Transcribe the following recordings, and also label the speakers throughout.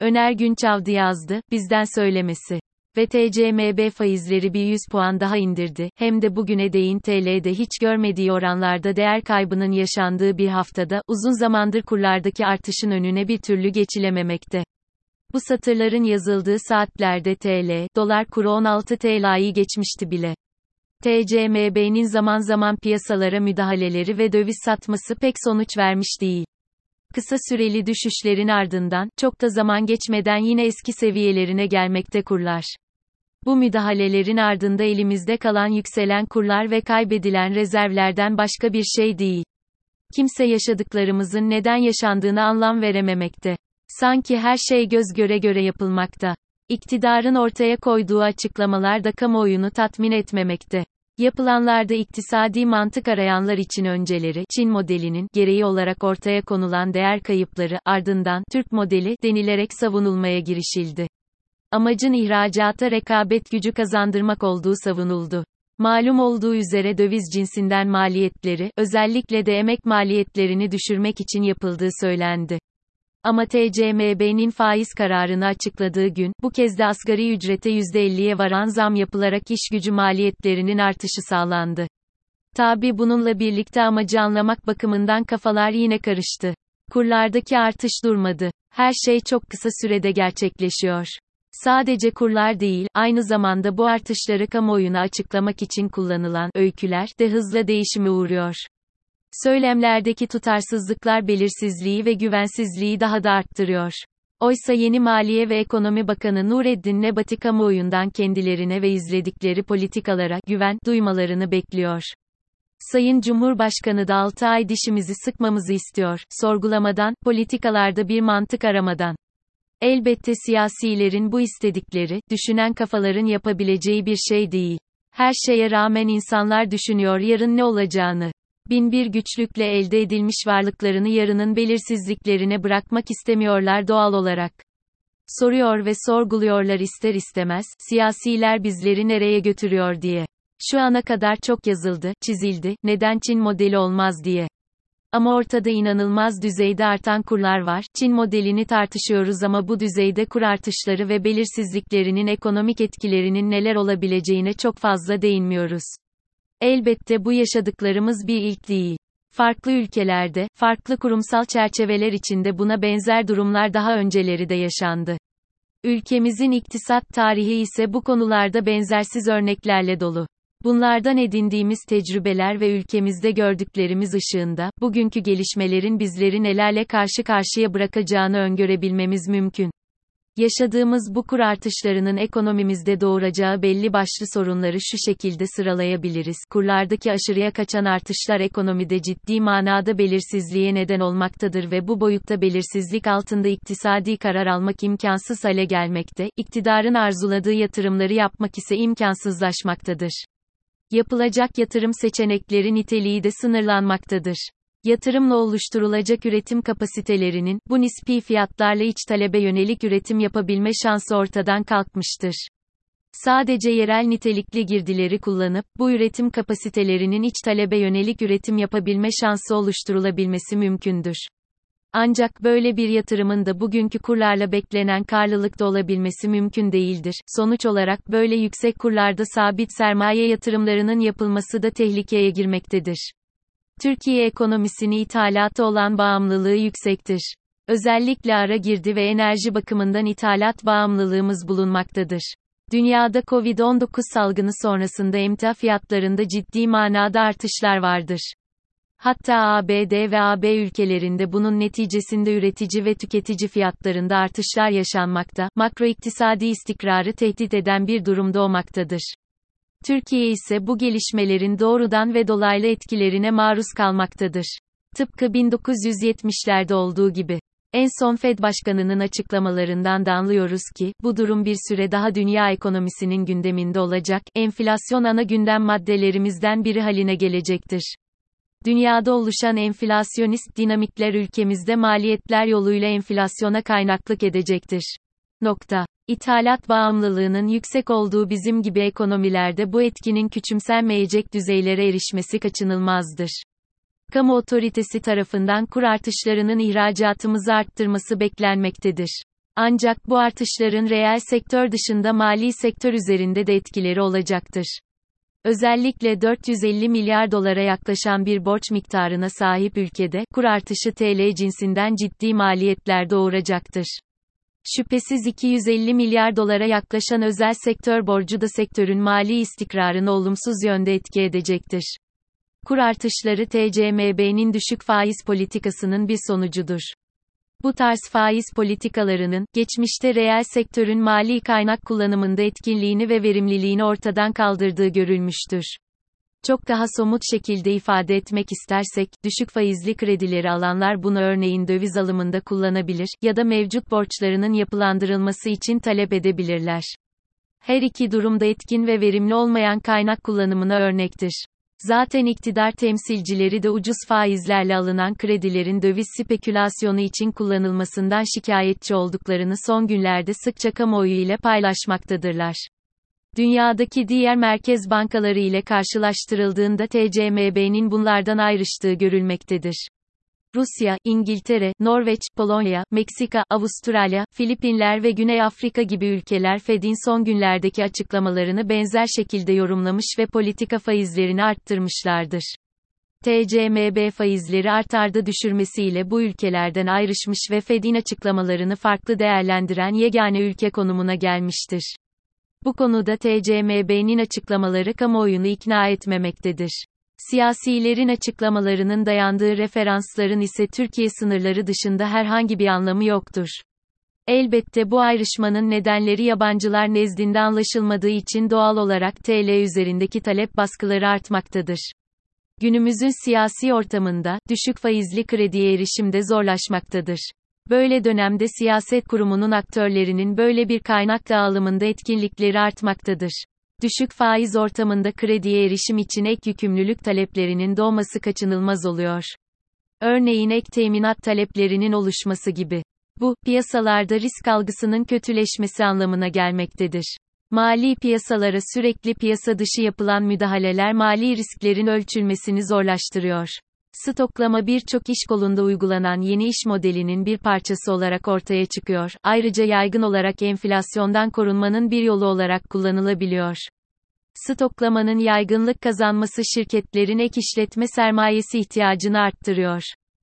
Speaker 1: Öner Günçavdı yazdı, bizden söylemesi. Ve TCMB faizleri bir 100 puan daha indirdi, hem de bugüne değin TL'de hiç görmediği oranlarda değer kaybının yaşandığı bir haftada, uzun zamandır kurlardaki artışın önüne bir türlü geçilememekte. Bu satırların yazıldığı saatlerde TL, dolar kuru 16 TL'yi geçmişti bile. TCMB'nin zaman zaman piyasalara müdahaleleri ve döviz satması pek sonuç vermiş değil. Kısa süreli düşüşlerin ardından, çok da zaman geçmeden yine eski seviyelerine gelmekte kurlar. Bu müdahalelerin ardında elimizde kalan yükselen kurlar ve kaybedilen rezervlerden başka bir şey değil. Kimse yaşadıklarımızın neden yaşandığını anlam verememekte. Sanki her şey göz göre göre yapılmakta. İktidarın ortaya koyduğu açıklamalar da kamuoyunu tatmin etmemekte. Yapılanlarda iktisadi mantık arayanlar için önceleri, Çin modelinin, gereği olarak ortaya konulan değer kayıpları, ardından, Türk modeli, denilerek savunulmaya girişildi. Amacın ihracata rekabet gücü kazandırmak olduğu savunuldu. Malum olduğu üzere döviz cinsinden maliyetleri, özellikle de emek maliyetlerini düşürmek için yapıldığı söylendi. Ama TCMB'nin faiz kararını açıkladığı gün, bu kez de asgari ücrete %50'ye varan zam yapılarak iş gücü maliyetlerinin artışı sağlandı. Tabi bununla birlikte amacı anlamak bakımından kafalar yine karıştı. Kurlardaki artış durmadı. Her şey çok kısa sürede gerçekleşiyor. Sadece kurlar değil, aynı zamanda bu artışları kamuoyuna açıklamak için kullanılan öyküler de hızla değişime uğruyor. Söylemlerdeki tutarsızlıklar belirsizliği ve güvensizliği daha da arttırıyor. Oysa yeni Maliye ve Ekonomi Bakanı Nureddin Nebati kamuoyundan kendilerine ve izledikleri politikalara güven duymalarını bekliyor. Sayın Cumhurbaşkanı da 6 ay dişimizi sıkmamızı istiyor, sorgulamadan, politikalarda bir mantık aramadan. Elbette siyasilerin bu istedikleri, düşünen kafaların yapabileceği bir şey değil. Her şeye rağmen insanlar düşünüyor yarın ne olacağını. Binbir güçlükle elde edilmiş varlıklarını yarının belirsizliklerine bırakmak istemiyorlar doğal olarak. Soruyor ve sorguluyorlar ister istemez, siyasiler bizleri nereye götürüyor diye. Şu ana kadar çok yazıldı, çizildi, neden Çin modeli olmaz diye. Ama ortada inanılmaz düzeyde artan kurlar var. Çin modelini tartışıyoruz ama bu düzeyde kur artışları ve belirsizliklerinin ekonomik etkilerinin neler olabileceğine çok fazla değinmiyoruz. Elbette bu yaşadıklarımız bir ilk değil. Farklı ülkelerde, farklı kurumsal çerçeveler içinde buna benzer durumlar daha önceleri de yaşandı. Ülkemizin iktisat tarihi ise bu konularda benzersiz örneklerle dolu. Bunlardan edindiğimiz tecrübeler ve ülkemizde gördüklerimiz ışığında, bugünkü gelişmelerin bizleri nelerle karşı karşıya bırakacağını öngörebilmemiz mümkün. Yaşadığımız bu kur artışlarının ekonomimizde doğuracağı belli başlı sorunları şu şekilde sıralayabiliriz. Kurlardaki aşırıya kaçan artışlar ekonomide ciddi manada belirsizliğe neden olmaktadır ve bu boyutta belirsizlik altında iktisadi karar almak imkansız hale gelmekte, iktidarın arzuladığı yatırımları yapmak ise imkansızlaşmaktadır. Yapılacak yatırım seçenekleri niteliği de sınırlanmaktadır. Yatırımla oluşturulacak üretim kapasitelerinin, bu nispi fiyatlarla iç talebe yönelik üretim yapabilme şansı ortadan kalkmıştır. Sadece yerel nitelikli girdileri kullanıp, bu üretim kapasitelerinin iç talebe yönelik üretim yapabilme şansı oluşturulabilmesi mümkündür. Ancak böyle bir yatırımın da bugünkü kurlarla beklenen karlılıkta olabilmesi mümkün değildir. Sonuç olarak böyle yüksek kurlarda sabit sermaye yatırımlarının yapılması da tehlikeye girmektedir. Türkiye ekonomisini ithalata olan bağımlılığı yüksektir. Özellikle ara girdi ve enerji bakımından ithalat bağımlılığımız bulunmaktadır. Dünyada Covid-19 salgını sonrasında emtia fiyatlarında ciddi manada artışlar vardır. Hatta ABD ve AB ülkelerinde bunun neticesinde üretici ve tüketici fiyatlarında artışlar yaşanmakta, makroiktisadi istikrarı tehdit eden bir durumda olmaktadır. Türkiye ise bu gelişmelerin doğrudan ve dolaylı etkilerine maruz kalmaktadır. Tıpkı 1970'lerde olduğu gibi. En son Fed Başkanı'nın açıklamalarından da anlıyoruz ki, bu durum bir süre daha dünya ekonomisinin gündeminde olacak, enflasyon ana gündem maddelerimizden biri haline gelecektir. Dünyada oluşan enflasyonist dinamikler ülkemizde maliyetler yoluyla enflasyona kaynaklık edecektir. Nokta. İthalat bağımlılığının yüksek olduğu bizim gibi ekonomilerde bu etkinin küçümsenmeyecek düzeylere erişmesi kaçınılmazdır. Kamu otoritesi tarafından kur artışlarının ihracatımızı arttırması beklenmektedir. Ancak bu artışların reel sektör dışında mali sektör üzerinde de etkileri olacaktır. Özellikle 450 milyar dolara yaklaşan bir borç miktarına sahip ülkede, kur artışı TL cinsinden ciddi maliyetler doğuracaktır. Şüphesiz 250 milyar dolara yaklaşan özel sektör borcu da sektörün mali istikrarını olumsuz yönde etki edecektir. Kur artışları TCMB'nin düşük faiz politikasının bir sonucudur. Bu tarz faiz politikalarının, geçmişte reel sektörün mali kaynak kullanımında etkinliğini ve verimliliğini ortadan kaldırdığı görülmüştür. Çok daha somut şekilde ifade etmek istersek, düşük faizli kredileri alanlar bunu örneğin döviz alımında kullanabilir ya da mevcut borçlarının yapılandırılması için talep edebilirler. Her iki durumda etkin ve verimli olmayan kaynak kullanımına örnektir. Zaten iktidar temsilcileri de ucuz faizlerle alınan kredilerin döviz spekülasyonu için kullanılmasından şikayetçi olduklarını son günlerde sıkça kamuoyu ile paylaşmaktadırlar. Dünyadaki diğer merkez bankaları ile karşılaştırıldığında TCMB'nin bunlardan ayrıştığı görülmektedir. Rusya, İngiltere, Norveç, Polonya, Meksika, Avustralya, Filipinler ve Güney Afrika gibi ülkeler Fed'in son günlerdeki açıklamalarını benzer şekilde yorumlamış ve politika faizlerini arttırmışlardır. TCMB faizleri artarda düşürmesiyle bu ülkelerden ayrışmış ve Fed'in açıklamalarını farklı değerlendiren yegane ülke konumuna gelmiştir. Bu konuda TCMB'nin açıklamaları kamuoyunu ikna etmemektedir. Siyasilerin açıklamalarının dayandığı referansların ise Türkiye sınırları dışında herhangi bir anlamı yoktur. Elbette bu ayrışmanın nedenleri yabancılar nezdinde anlaşılmadığı için doğal olarak TL üzerindeki talep baskıları artmaktadır. Günümüzün siyasi ortamında, düşük faizli krediye erişim de zorlaşmaktadır. Böyle dönemde siyaset kurumunun aktörlerinin böyle bir kaynak dağılımında etkinlikleri artmaktadır. Düşük faiz ortamında krediye erişim için ek yükümlülük taleplerinin doğması kaçınılmaz oluyor. Örneğin ek teminat taleplerinin oluşması gibi. Bu, piyasalarda risk algısının kötüleşmesi anlamına gelmektedir. Mali piyasalara sürekli piyasa dışı yapılan müdahaleler mali risklerin ölçülmesini zorlaştırıyor. Stoklama birçok iş kolunda uygulanan yeni iş modelinin bir parçası olarak ortaya çıkıyor. Ayrıca yaygın olarak enflasyondan korunmanın bir yolu olarak kullanılabiliyor. Stoklamanın yaygınlık kazanması şirketlerin ek işletme sermayesi ihtiyacını arttırıyor.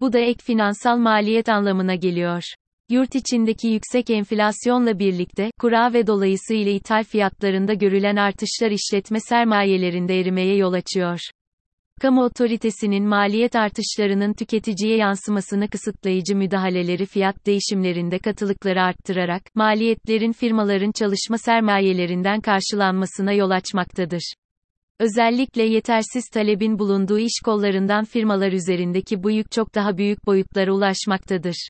Speaker 1: Bu da ek finansal maliyet anlamına geliyor. Yurt içindeki yüksek enflasyonla birlikte, kura ve dolayısıyla ithal fiyatlarında görülen artışlar işletme sermayelerinde erimeye yol açıyor. Kamu otoritesinin maliyet artışlarının tüketiciye yansımasını kısıtlayıcı müdahaleleri fiyat değişimlerinde katılıkları arttırarak, maliyetlerin firmaların çalışma sermayelerinden karşılanmasına yol açmaktadır. Özellikle yetersiz talebin bulunduğu iş kollarından firmalar üzerindeki bu yük çok daha büyük boyutlara ulaşmaktadır.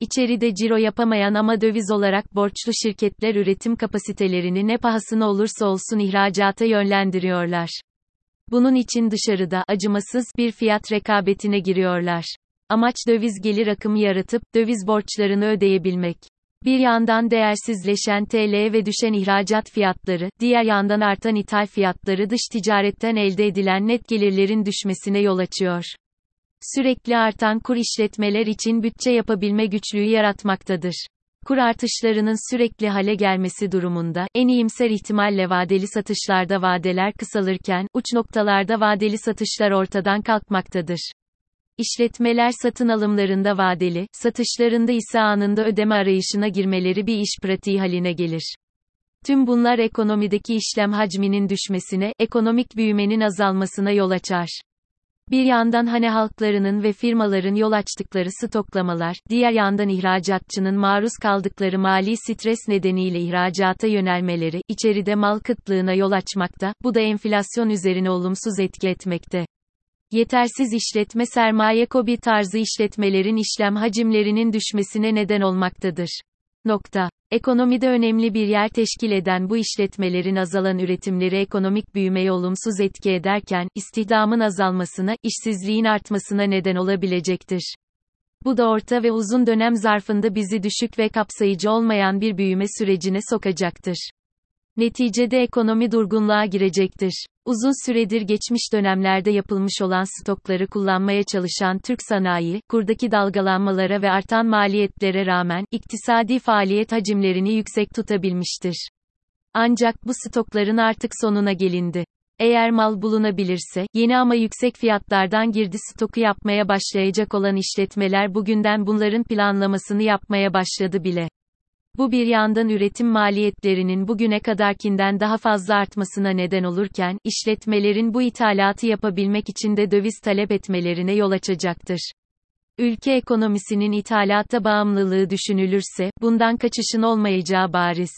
Speaker 1: İçeride ciro yapamayan ama döviz olarak borçlu şirketler üretim kapasitelerini ne pahasına olursa olsun ihracata yönlendiriyorlar. Bunun için dışarıda acımasız bir fiyat rekabetine giriyorlar. Amaç döviz gelir akımı yaratıp döviz borçlarını ödeyebilmek. Bir yandan değersizleşen TL ve düşen ihracat fiyatları, diğer yandan artan ithal fiyatları dış ticaretten elde edilen net gelirlerin düşmesine yol açıyor. Sürekli artan kur işletmeler için bütçe yapabilme güçlüğü yaratmaktadır. Kur artışlarının sürekli hale gelmesi durumunda, en iyimser ihtimalle vadeli satışlarda vadeler kısalırken, uç noktalarda vadeli satışlar ortadan kalkmaktadır. İşletmeler satın alımlarında vadeli, satışlarında ise anında ödeme arayışına girmeleri bir iş pratiği haline gelir. Tüm bunlar ekonomideki işlem hacminin düşmesine, ekonomik büyümenin azalmasına yol açar. Bir yandan hane halklarının ve firmaların yol açtıkları stoklamalar, diğer yandan ihracatçının maruz kaldıkları mali stres nedeniyle ihracata yönelmeleri, içeride mal kıtlığına yol açmakta, bu da enflasyon üzerine olumsuz etki etmekte. Yetersiz işletme sermaye kobi tarzı işletmelerin işlem hacimlerinin düşmesine neden olmaktadır. Nokta. Ekonomide önemli bir yer teşkil eden bu işletmelerin azalan üretimleri ekonomik büyümeye olumsuz etki ederken, istihdamın azalmasına, işsizliğin artmasına neden olabilecektir. Bu da orta ve uzun dönem zarfında bizi düşük ve kapsayıcı olmayan bir büyüme sürecine sokacaktır. Neticede ekonomi durgunluğa girecektir. Uzun süredir geçmiş dönemlerde yapılmış olan stokları kullanmaya çalışan Türk sanayi, kurdaki dalgalanmalara ve artan maliyetlere rağmen, iktisadi faaliyet hacimlerini yüksek tutabilmiştir. Ancak bu stokların artık sonuna gelindi. Eğer mal bulunabilirse, yeni ama yüksek fiyatlardan girdi stoku yapmaya başlayacak olan işletmeler bugünden bunların planlamasını yapmaya başladı bile. Bu bir yandan üretim maliyetlerinin bugüne kadarkinden daha fazla artmasına neden olurken, işletmelerin bu ithalatı yapabilmek için de döviz talep etmelerine yol açacaktır. Ülke ekonomisinin ithalata bağımlılığı düşünülürse, bundan kaçışın olmayacağı bariz.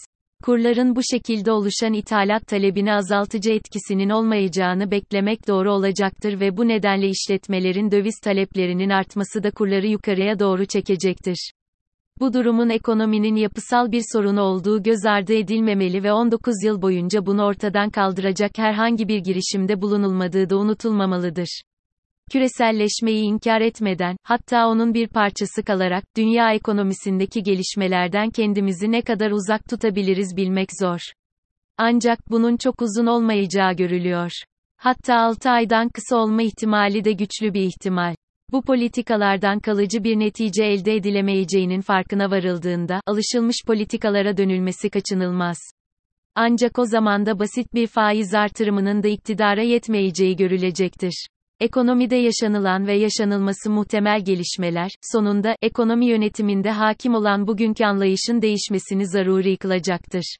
Speaker 1: Kurların bu şekilde oluşan ithalat talebini azaltıcı etkisinin olmayacağını beklemek doğru olacaktır ve bu nedenle işletmelerin döviz taleplerinin artması da kurları yukarıya doğru çekecektir. Bu durumun ekonominin yapısal bir sorunu olduğu göz ardı edilmemeli ve 19 yıl boyunca bunu ortadan kaldıracak herhangi bir girişimde bulunulmadığı da unutulmamalıdır. Küreselleşmeyi inkar etmeden, hatta onun bir parçası kalarak, dünya ekonomisindeki gelişmelerden kendimizi ne kadar uzak tutabiliriz bilmek zor. Ancak bunun çok uzun olmayacağı görülüyor. Hatta 6 aydan kısa olma ihtimali de güçlü bir ihtimal. Bu politikalardan kalıcı bir netice elde edilemeyeceğinin farkına varıldığında, alışılmış politikalara dönülmesi kaçınılmaz. Ancak o zaman da basit bir faiz artırımının da iktidara yetmeyeceği görülecektir. Ekonomide yaşanılan ve yaşanılması muhtemel gelişmeler, sonunda, ekonomi yönetiminde hakim olan bugünkü anlayışın değişmesini zaruri kılacaktır.